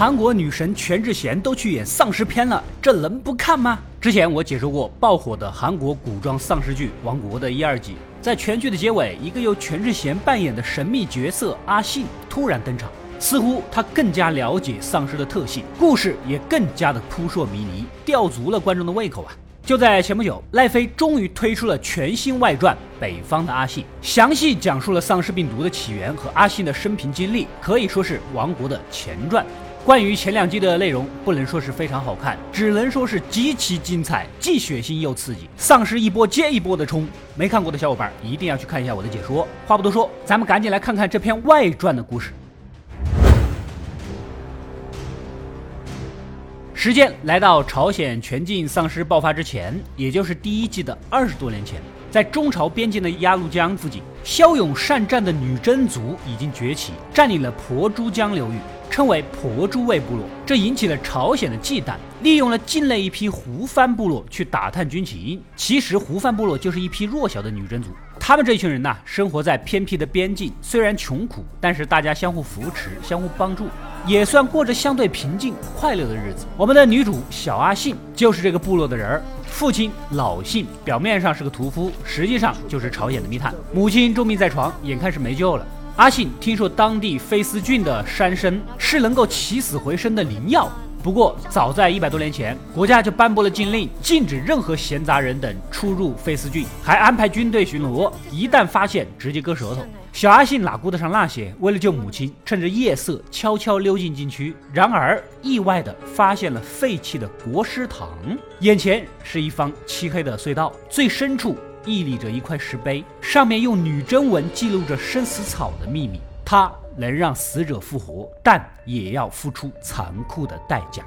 韩国女神全智贤都去演丧尸片了，这能不看吗？之前我解说过爆火的韩国古装丧尸剧《王国》的一二集，在全剧的结尾，一个由全智贤扮演的神秘角色阿信突然登场，似乎他更加了解丧尸的特性，故事也更加的扑朔迷离，吊足了观众的胃口啊！就在前不久，赖飞终于推出了全新外传《北方的阿信》，详细讲述了丧尸病毒的起源和阿信的生平经历，可以说是《王国》的前传。关于前两季的内容，不能说是非常好看，只能说是极其精彩，既血腥又刺激，丧尸一波接一波的冲。没看过的小伙伴一定要去看一下我的解说。话不多说，咱们赶紧来看看这篇外传的故事。时间来到朝鲜全境丧尸爆发之前，也就是第一季的二十多年前，在中朝边境的鸭绿江附近，骁勇善战的女真族已经崛起，占领了婆珠江流域，称为婆诸卫部落。这引起了朝鲜的忌惮，利用了境内一批胡番部落去打探军情。其实胡番部落就是一批弱小的女真族。他们这群人呐，生活在偏僻的边境，虽然穷苦，但是大家相互扶持，相互帮助。也算过着相对平静快乐的日子。我们的女主小阿信就是这个部落的人儿，父亲老信表面上是个屠夫，实际上就是朝鲜的密探。母亲重病在床，眼看是没救了。阿信听说当地飞丝郡的山参是能够起死回生的灵药。不过，早在一百多年前，国家就颁布了禁令，禁止任何闲杂人等出入费斯郡，还安排军队巡逻，一旦发现，直接割舌头。小阿信哪顾得上那些？为了救母亲，趁着夜色悄悄溜进禁区，然而意外的发现了废弃的国师堂。眼前是一方漆黑的隧道，最深处屹立着一块石碑，上面用女真文记录着生死草的秘密。它。能让死者复活，但也要付出残酷的代价。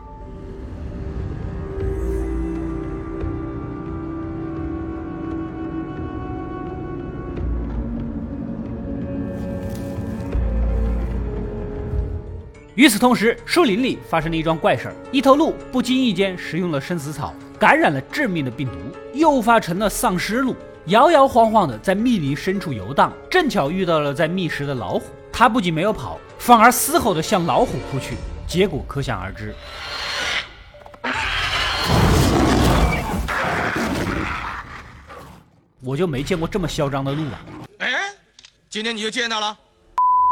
与此同时，树林里发生了一桩怪事：一头鹿不经意间食用了生死草，感染了致命的病毒，诱发成了丧尸鹿，摇摇晃晃的在密林深处游荡，正巧遇到了在觅食的老虎。他不仅没有跑，反而嘶吼的向老虎扑去，结果可想而知。我就没见过这么嚣张的鹿啊！哎，今天你就见到了。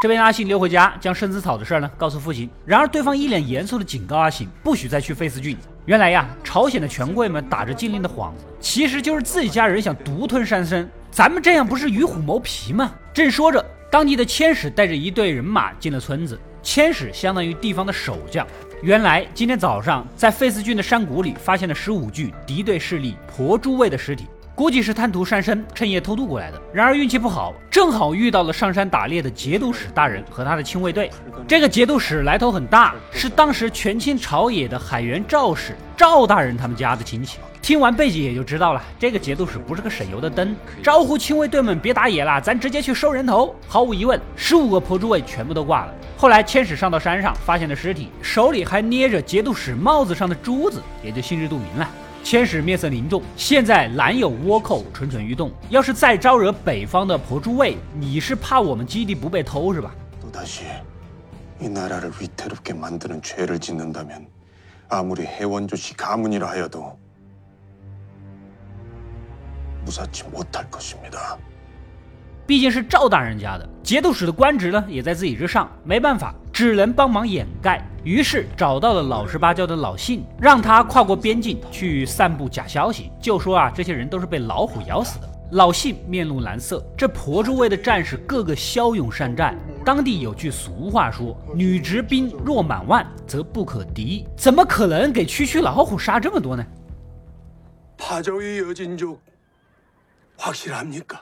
这边阿信溜回家，将生死草的事呢告诉父亲。然而对方一脸严肃的警告阿信，不许再去费斯郡。原来呀，朝鲜的权贵们打着禁令的幌子，其实就是自己家人想独吞山参。咱们这样不是与虎谋皮吗？正说着。当地的千使带着一队人马进了村子，千使相当于地方的守将。原来今天早上在费斯郡的山谷里发现了十五具敌对势力婆珠卫的尸体，估计是贪图山参，趁夜偷渡过来的。然而运气不好，正好遇到了上山打猎的节度使大人和他的亲卫队。这个节度使来头很大，是当时权倾朝野的海员赵氏赵大人他们家的亲戚。听完背景也就知道了，这个节度使不是个省油的灯。招呼亲卫队们别打野了，咱直接去收人头。毫无疑问，十五个婆珠卫全部都挂了。后来千使上到山上，发现了尸体，手里还捏着节度使帽子上的珠子，也就心知肚明了。千使面色凝重，现在南有倭寇蠢蠢欲动，要是再招惹北方的婆诸卫，你是怕我们基地不被偷是吧？毕竟是赵大人家的节度使的官职呢，也在自己之上，没办法，只能帮忙掩盖。于是找到了老实巴交的老信，让他跨过边境去散布假消息，就说啊，这些人都是被老虎咬死的。老信面露难色，这婆珠卫的战士个个骁勇善战，当地有句俗话说：“女执兵若满万，则不可敌。”怎么可能给区区老虎杀这么多呢？확실합니까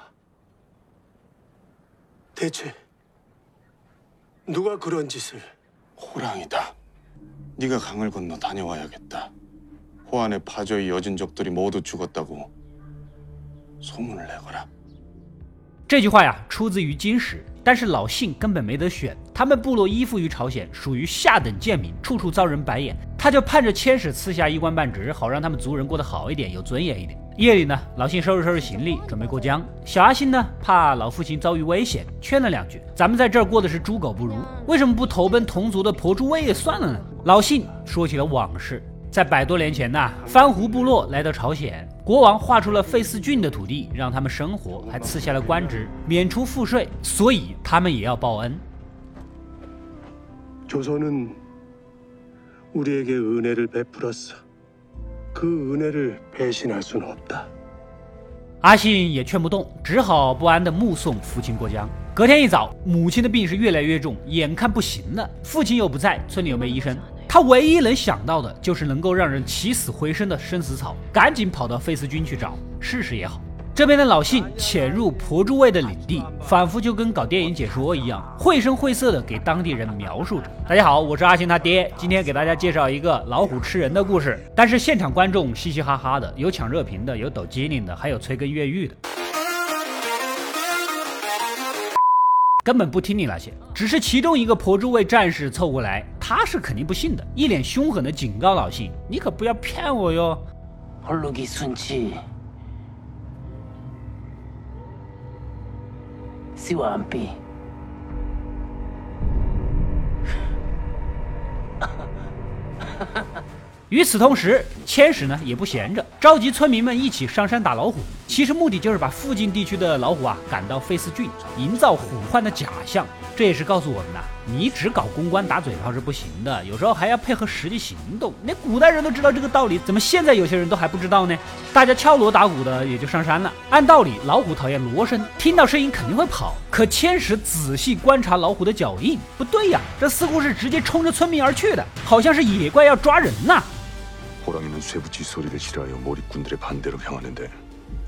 대체누가그런짓을호랑이다네가강을건너다녀와야겠다호안의파저이여진족들이모두죽었다고소문을내거라这句话呀，出自于金史，但是老信根本没得选。他们部落依附于朝鲜，属于下等贱民，处处遭人白眼。他就盼着千使赐下一官半职，好让他们族人过得好一点，有尊严一点。 夜里呢，老信收拾收拾行李，准备过江。小阿信呢，怕老父亲遭遇危险，劝了两句：“咱们在这儿过的是猪狗不如，为什么不投奔同族的婆珠卫算了呢？” 老信说起了往事，在百多年前呐，番胡部落来到朝鲜，国王划出了费斯郡的土地让他们生活，还赐下了官职，免除赋税，所以他们也要报恩。조선은우리에게은혜를베풀었어 阿信也劝不动，只好不安地目送父亲过江。隔天一早，母亲的病是越来越重，眼看不行了。父亲又不在，村里又没医生，他唯一能想到的就是能够让人起死回生的生死草，赶紧跑到费斯军去找试试也好。这边的老信潜入婆珠卫的领地，仿佛就跟搞电影解说一样，绘声绘色的给当地人描述着。大家好，我是阿信他爹，今天给大家介绍一个老虎吃人的故事。但是现场观众嘻嘻哈哈的，有抢热评的，有抖机灵的，还有催更越狱的，根本不听你那些。只是其中一个婆珠卫战士凑过来，他是肯定不信的，一脸凶狠的警告老信：“你可不要骗我哟。”希望比。与此同时，千使呢也不闲着，召集村民们一起上山打老虎。其实目的就是把附近地区的老虎啊赶到费斯郡，营造虎患的假象。这也是告诉我们呐，你只搞公关打嘴炮是不行的，有时候还要配合实际行动。连古代人都知道这个道理，怎么现在有些人都还不知道呢？大家敲锣打鼓的也就上山了。按道理，老虎讨厌锣声，听到声音肯定会跑。可千石仔细观察老虎的脚印，不对呀，这似乎是直接冲着村民而去的，好像是野怪要抓人呐。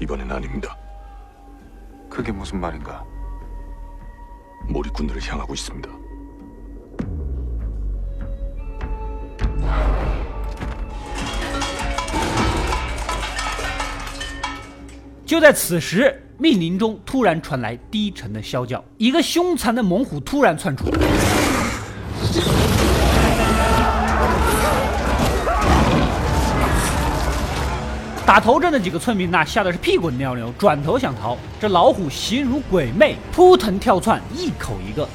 이는 쇠붙이 소리를 싫어하여 몰입꾼들의 반대로 향하는데 이번엔 아닙니다. 그게 무슨 말인가? 몰입꾼들을 향하고 있습니다. 就在此时，密林中突然传来低沉的啸叫，一个凶残的猛虎突然窜出。 打头阵的几个村民呐，吓得是屁滚尿流，转头想逃。这老虎形如鬼魅，扑腾跳窜，一口一个。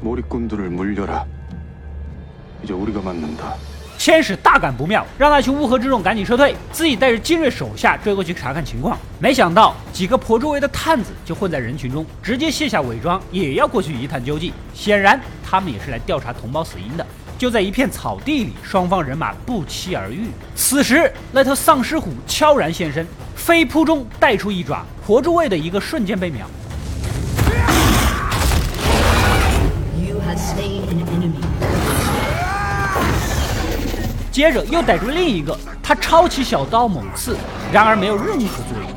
몰입꾼들을물려라이제우리가맞는다 千使大感不妙，让那群乌合之众赶紧撤退，自己带着精锐手下追过去查看情况。没想到几个婆周围的探子就混在人群中，直接卸下伪装，也要过去一探究竟。显然，他们也是来调查同胞死因的。就在一片草地里，双方人马不期而遇。此时，那头丧尸虎悄然现身，飞扑中带出一爪，婆珠卫的一个瞬间被秒。接着又逮住另一个，他抄起小刀猛刺，然而没有任何作用。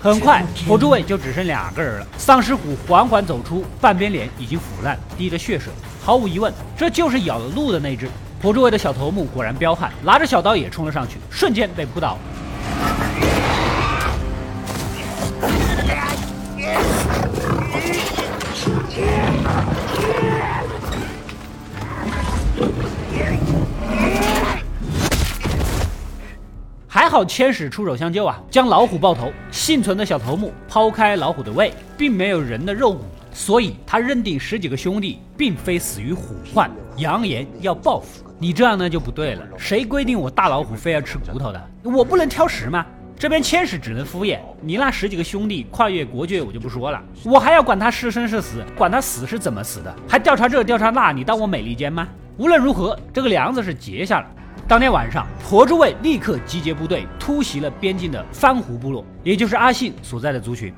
很快，辅助位就只剩两个人了。丧尸虎缓缓走出，半边脸已经腐烂，滴着血水。毫无疑问，这就是咬了鹿的那只。辅助位的小头目果然彪悍，拿着小刀也冲了上去，瞬间被扑倒。还好千使出手相救啊，将老虎爆头。幸存的小头目抛开老虎的胃，并没有人的肉骨，所以他认定十几个兄弟并非死于虎患，扬言要报复。你这样呢就不对了，谁规定我大老虎非要吃骨头的？我不能挑食吗？这边千使只能敷衍你那十几个兄弟跨越国界，我就不说了，我还要管他是生是死，管他死是怎么死的，还调查这调查那，你当我美利坚吗？无论如何，这个梁子是结下了。当天晚上，婆珠卫立刻集结部队，突袭了边境的番胡部落，也就是阿信所在的族群。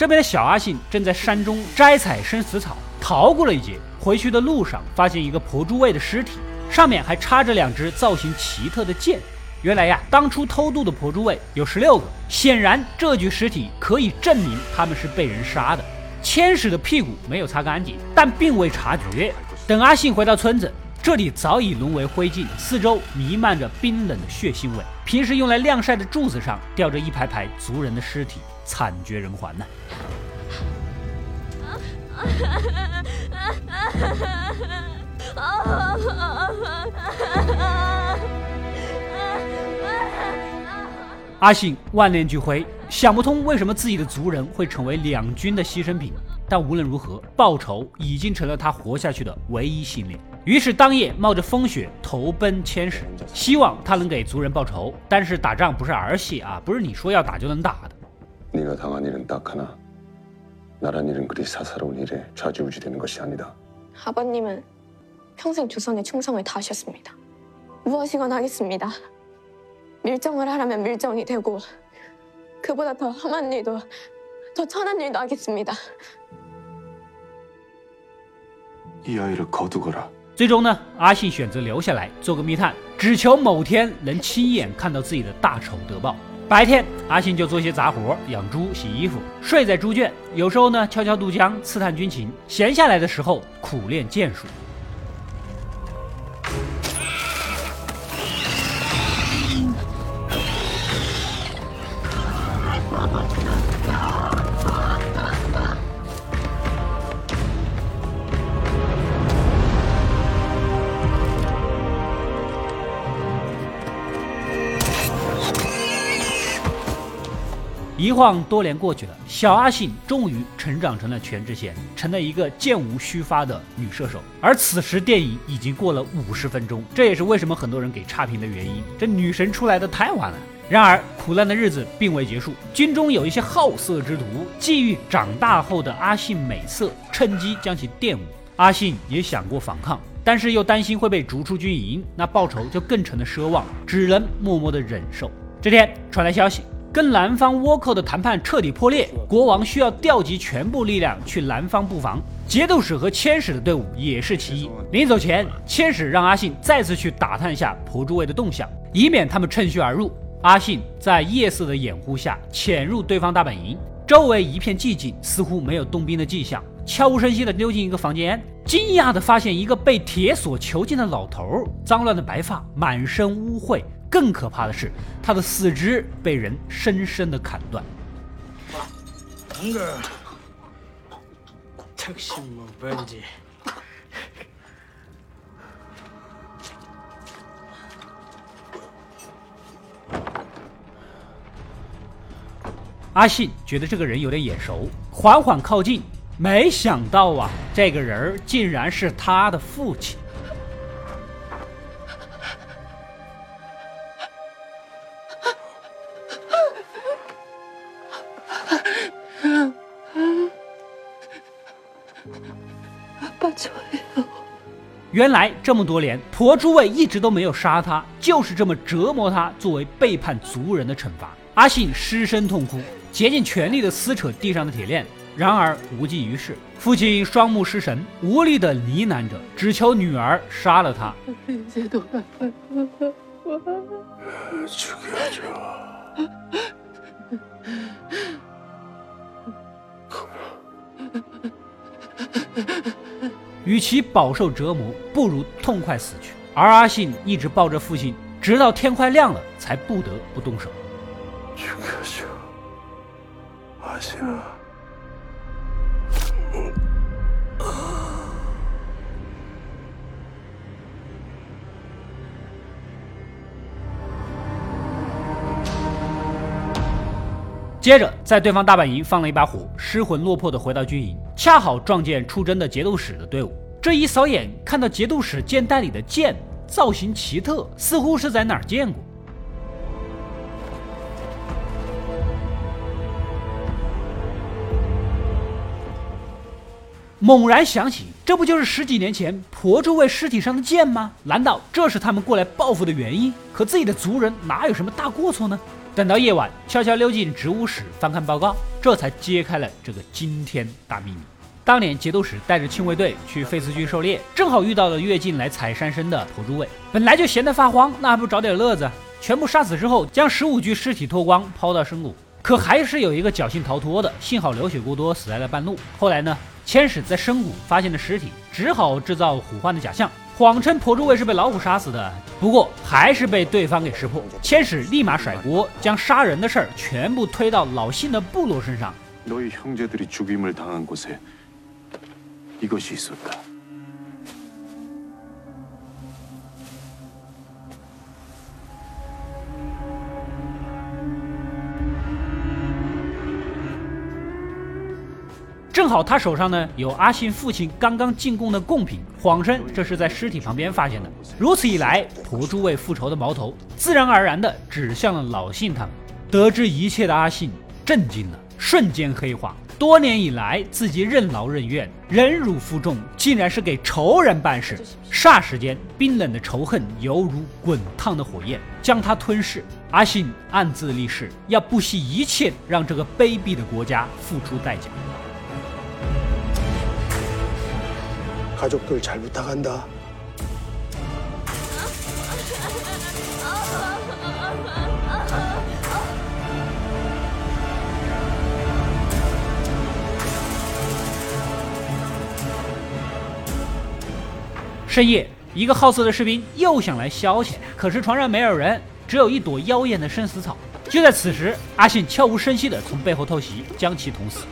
这边的小阿信正在山中摘采生死草，逃过了一劫。回去的路上，发现一个婆珠卫的尸体，上面还插着两只造型奇特的剑。原来呀，当初偷渡的婆珠卫有十六个，显然这具尸体可以证明他们是被人杀的。千使的屁股没有擦干净，但并未察觉。等阿信回到村子，这里早已沦为灰烬，四周弥漫着冰冷的血腥味。平时用来晾晒的柱子上吊着一排排族人的尸体，惨绝人寰呐！阿信万念俱灰，想不通为什么自己的族人会成为两军的牺牲品。但无论如何，报仇已经成了他活下去的唯一信念。于是当夜冒着风雪投奔千使，希望他能给族人报仇。但是打仗不是儿戏啊，不是你说要打就能打的。 네가당한일은딱하나나란일은그리사사로운일에좌지우지되는것이아니다아버님은평생조선에충성을다하셨습니다무엇이건하겠습니다 밀정을하려면밀정이되고그보다더험한일도더천한일도하겠습니다 이아이를거두거라最终呢，阿信选择留下来做个密探，只求某天能亲眼看到自己的大仇得报。 白天，阿信就做些杂活，养猪、洗衣服，睡在猪圈。有时候呢，敲敲渡江，刺探军情。闲下来的时候，苦练剑术。一晃多年过去了，小阿信终于成长成了全智贤，成了一个剑无虚发的女射手。而此时电影已经过了五十分钟，这也是为什么很多人给差评的原因。这女神出来的太晚了。然而苦难的日子并未结束，军中有一些好色之徒觊觎长大后的阿信美色，趁机将其玷污。阿信也想过反抗，但是又担心会被逐出军营，那报仇就更成了奢望，只能默默的忍受。这天传来消息。跟南方倭寇的谈判彻底破裂，国王需要调集全部力量去南方布防。节度使和千使的队伍也是其一。临走前，千使让阿信再次去打探一下蒲诸卫的动向，以免他们趁虚而入。阿信在夜色的掩护下潜入对方大本营，周围一片寂静，似乎没有动兵的迹象。悄无声息地溜进一个房间，惊讶地发现一个被铁锁囚禁的老头，脏乱的白发，满身污秽。更可怕的是，他的四肢被人深深的砍断。阿信觉得这个人有点眼熟，缓缓靠近，没想到啊，这个人竟然是他的父亲。原来这么多年，婆珠卫一直都没有杀他，就是这么折磨他，作为背叛族人的惩罚。阿信失声痛哭，竭尽全力的撕扯地上的铁链，然而无济于事。父亲双目失神，无力的呢喃着，只求女儿杀了他。与其饱受折磨，不如痛快死去。而阿信一直抱着父亲，直到天快亮了，才不得不动手。阿信。接着，在对方大本营放了一把火，失魂落魄的回到军营，恰好撞见出征的节度使的队伍。这一扫眼，看到节度使箭袋里的剑造型奇特，似乎是在哪儿见过。猛然想起，这不就是十几年前婆珠卫尸体上的剑吗？难道这是他们过来报复的原因？可自己的族人哪有什么大过错呢？等到夜晚，悄悄溜进植物室翻看报告，这才揭开了这个惊天大秘密。当年节度使带着亲卫队去费斯郡狩猎，正好遇到了跃进来采山参的婆珠卫，本来就闲得发慌，那还不找点乐子？全部杀死之后，将十五具尸体脱光，抛到深谷。可还是有一个侥幸逃脱的，幸好流血过多，死在了半路。后来呢，千使在深谷发现了尸体，只好制造虎患的假象。谎称婆珠卫是被老虎杀死的，不过还是被对方给识破。千使立马甩锅，将杀人的事儿全部推到老信的部落身上。正好他手上呢有阿信父亲刚刚进贡的贡品，谎称这是在尸体旁边发现的。如此一来，婆珠为复仇的矛头自然而然地指向了老信他们。得知一切的阿信震惊了，瞬间黑化。多年以来自己任劳任怨、忍辱负重，竟然是给仇人办事。霎时间，冰冷的仇恨犹如滚烫的火焰，将他吞噬。阿信暗自立誓，要不惜一切让这个卑鄙的国家付出代价。가족들 잘 부탁한다.深夜，一个好色的士兵又想来消遣，可是床上没有人。只有一朵妖艳的生死草。就在此时，阿信悄无声息地从背后偷袭，将其捅死。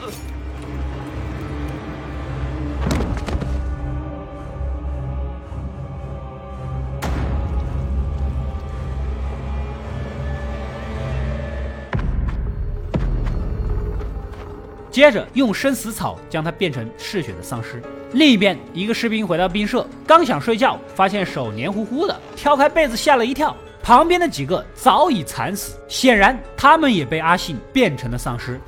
接着用生死草将他变成嗜血的丧尸。另一边，一个士兵回到兵舍，刚想睡觉，发现手黏糊糊的，挑开被子吓了一跳。旁边的几个早已惨死，显然他们也被阿信变成了丧尸。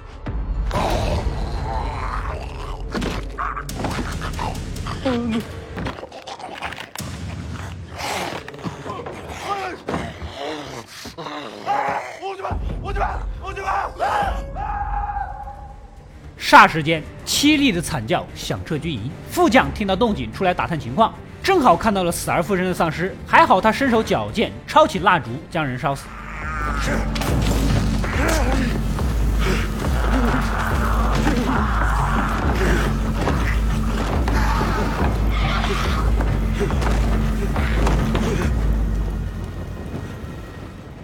霎时间，凄厉的惨叫响彻军营。副将听到动静，出来打探情况，正好看到了死而复生的丧尸。还好他身手矫健，抄起蜡烛将人烧死。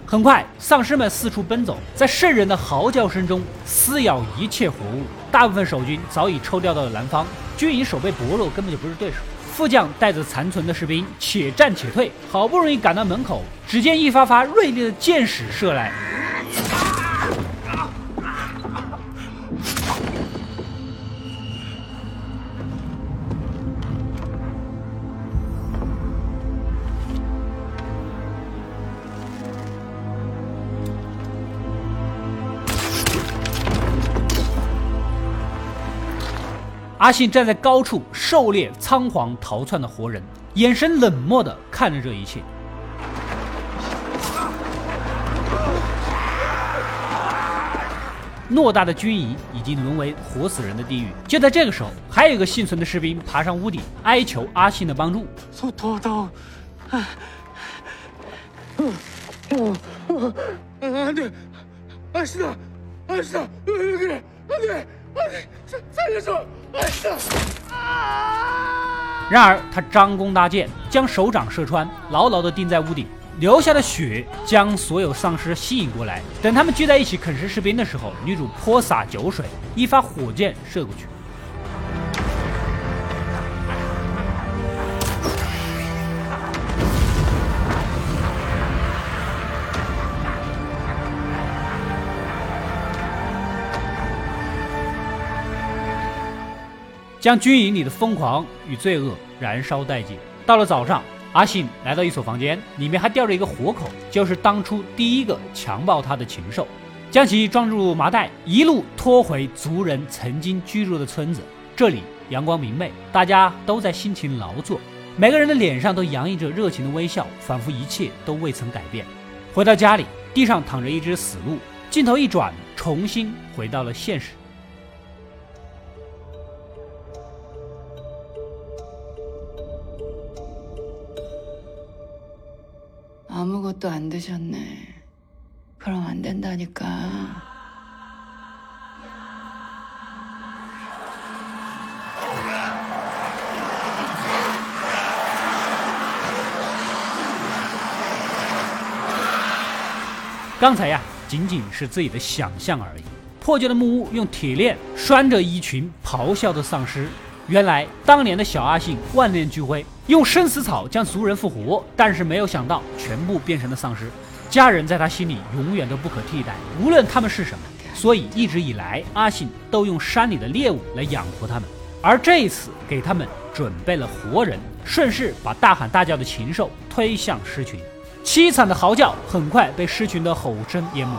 很快，丧尸们四处奔走，在圣人的嚎叫声中撕咬一切活物。大部分守军早已抽调到了南方，军营守备薄弱，根本就不是对手。副将带着残存的士兵，且战且退，好不容易赶到门口，只见一发发锐利的箭矢射来。阿信站在高处狩猎仓皇逃窜的活人，眼神冷漠地看着这一切。偌大的军营已经沦为活死人的地狱。就在这个时候，还有一个幸存的士兵爬上屋顶，哀求阿信的帮助。啊然而他张弓搭箭将手掌射穿牢牢的钉在屋顶留下的血将所有丧尸吸引过来。等他们聚在一起啃食士兵的时候女主泼洒酒水一发火箭射过去。将军营里的疯狂与罪恶燃烧殆尽。到了早上，阿信来到一所房间，里面还吊着一个活口，就是当初第一个强暴他的禽兽。将其装入麻袋，一路拖回族人曾经居住的村子。这里阳光明媚，大家都在辛勤劳作，每个人的脸上都洋溢着热情的微笑，仿佛一切都未曾改变。回到家里，地上躺着一只死鹿，镜头一转，重新回到了现实。 아직도 안 드셨네. 그럼 안 된다니까. 刚才呀，仅仅是自己的想象而已。破旧的木屋用铁链拴着一群咆哮的丧尸。 原来当年的小阿信万念俱灰，用生死草将族人复活，但是没有想到全部变成了丧尸。家人在他心里永远都不可替代，无论他们是什么。所以一直以来，阿信都用山里的猎物来养活他们。而这一次，给他们准备了活人，顺势把大喊大叫的禽兽推向狮群。凄惨的嚎叫很快被狮群的吼声淹没。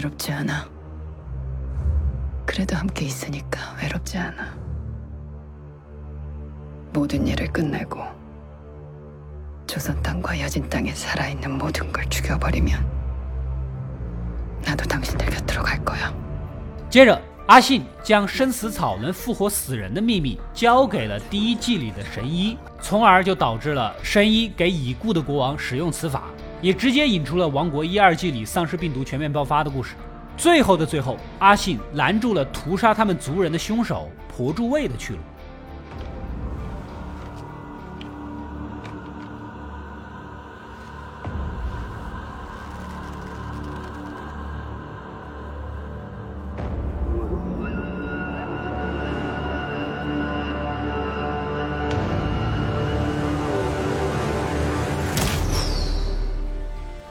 외롭지 않아. 그래도 함께 있으니까 외롭지 않아. 모든 일을 끝내고 조선 땅과 여진 땅에 살아있는 모든 걸 죽여버리면 나도 당신들 곁으로 갈 거야. 接着，阿信将生死草能复活死人的秘密交给了第一季里的神医，从而就导致了神医给已故的国王使用此法， 也直接引出了王国一二季里丧尸病毒全面爆发的故事。最后的最后，阿信拦住了屠杀他们族人的凶手婆柱卫的去路。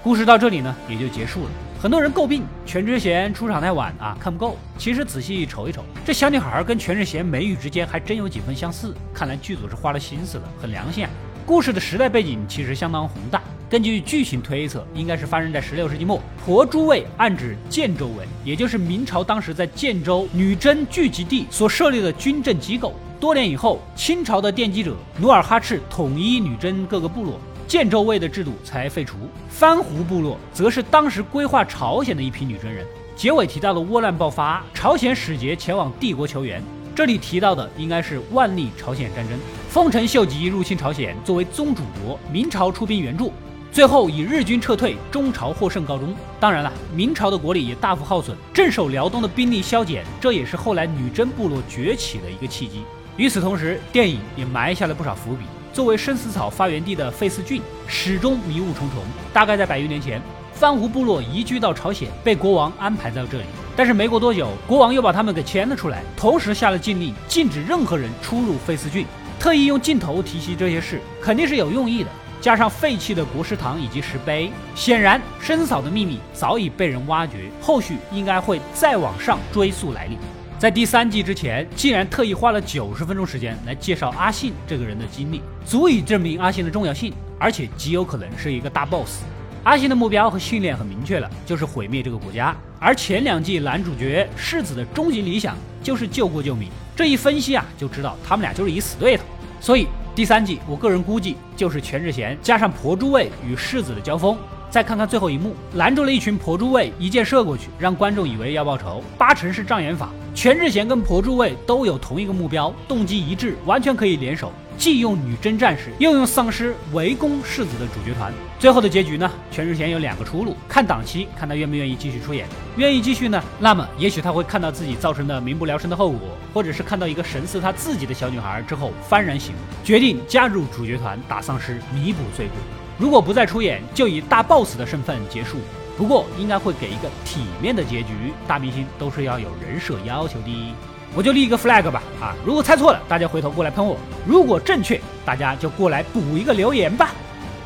故事到这里呢，也就结束了。很多人诟病全智贤出场太晚啊，看不够。其实仔细瞅一瞅，这小女孩跟全智贤眉宇之间还真有几分相似。看来剧组是花了心思的，很良心啊。故事的时代背景其实相当宏大，根据剧情推测，应该是发生在十六世纪末。婆珠卫暗指建州卫，也就是明朝当时在建州女真聚集地所设立的军政机构。多年以后，清朝的奠基者努尔哈赤统一女真各个部落。建州卫的制度才废除，番胡部落则是当时规划朝鲜的一批女真人。结尾提到的倭乱爆发，朝鲜使节前往帝国求援。这里提到的应该是万历朝鲜战争，丰臣秀吉入侵朝鲜，作为宗主国，明朝出兵援助，最后以日军撤退，中朝获胜告终。当然了，明朝的国力也大幅耗损，镇守辽东的兵力削减，这也是后来女真部落崛起的一个契机。与此同时，电影也埋下了不少伏笔。作为生死草发源地的费斯郡始终迷雾重重。大概在百余年前，番胡部落移居到朝鲜，被国王安排在这里。但是没过多久，国王又把他们给牵了出来，同时下了禁令，禁止任何人出入费斯郡。特意用镜头提及这些事，肯定是有用意的。加上废弃的国师堂以及石碑，显然生死草的秘密早已被人挖掘，后续应该会再往上追溯来历。在第三季之前，竟然特意花了九十分钟时间来介绍阿信这个人的经历，足以证明阿信的重要性，而且极有可能是一个大 boss。阿信的目标和训练很明确了，就是毁灭这个国家。而前两季男主角世子的终极理想就是救国救民。这一分析啊，就知道他们俩就是一死对头。所以第三季，我个人估计就是全智贤加上婆珠卫与世子的交锋。再看看最后一幕，拦住了一群婆珠卫，一箭射过去，让观众以为要报仇，八成是障眼法。全智贤跟婆珠卫都有同一个目标，动机一致，完全可以联手，既用女真战士，又用丧尸围攻世子的主角团。最后的结局呢？全智贤有两个出路，看档期，看他愿不愿意继续出演。愿意继续呢，那么也许他会看到自己造成的民不聊生的后果，或者是看到一个神似他自己的小女孩之后幡然醒悟，决定加入主角团打丧尸，弥补罪过。如果不再出演，就以大 boss 的身份结束。不过应该会给一个体面的结局。大明星都是要有人设要求的。我就立一个 flag 吧，啊，如果猜错了，大家回头过来喷我；如果正确，大家就过来补一个留言吧。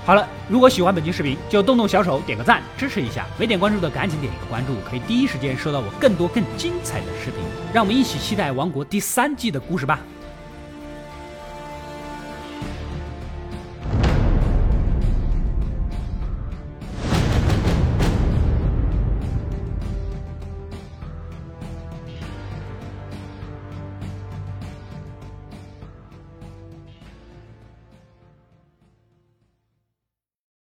好了，如果喜欢本期视频，就动动小手点个赞支持一下。没点关注的赶紧点一个关注，可以第一时间收到我更多更精彩的视频。让我们一起期待《王国》第三季的故事吧。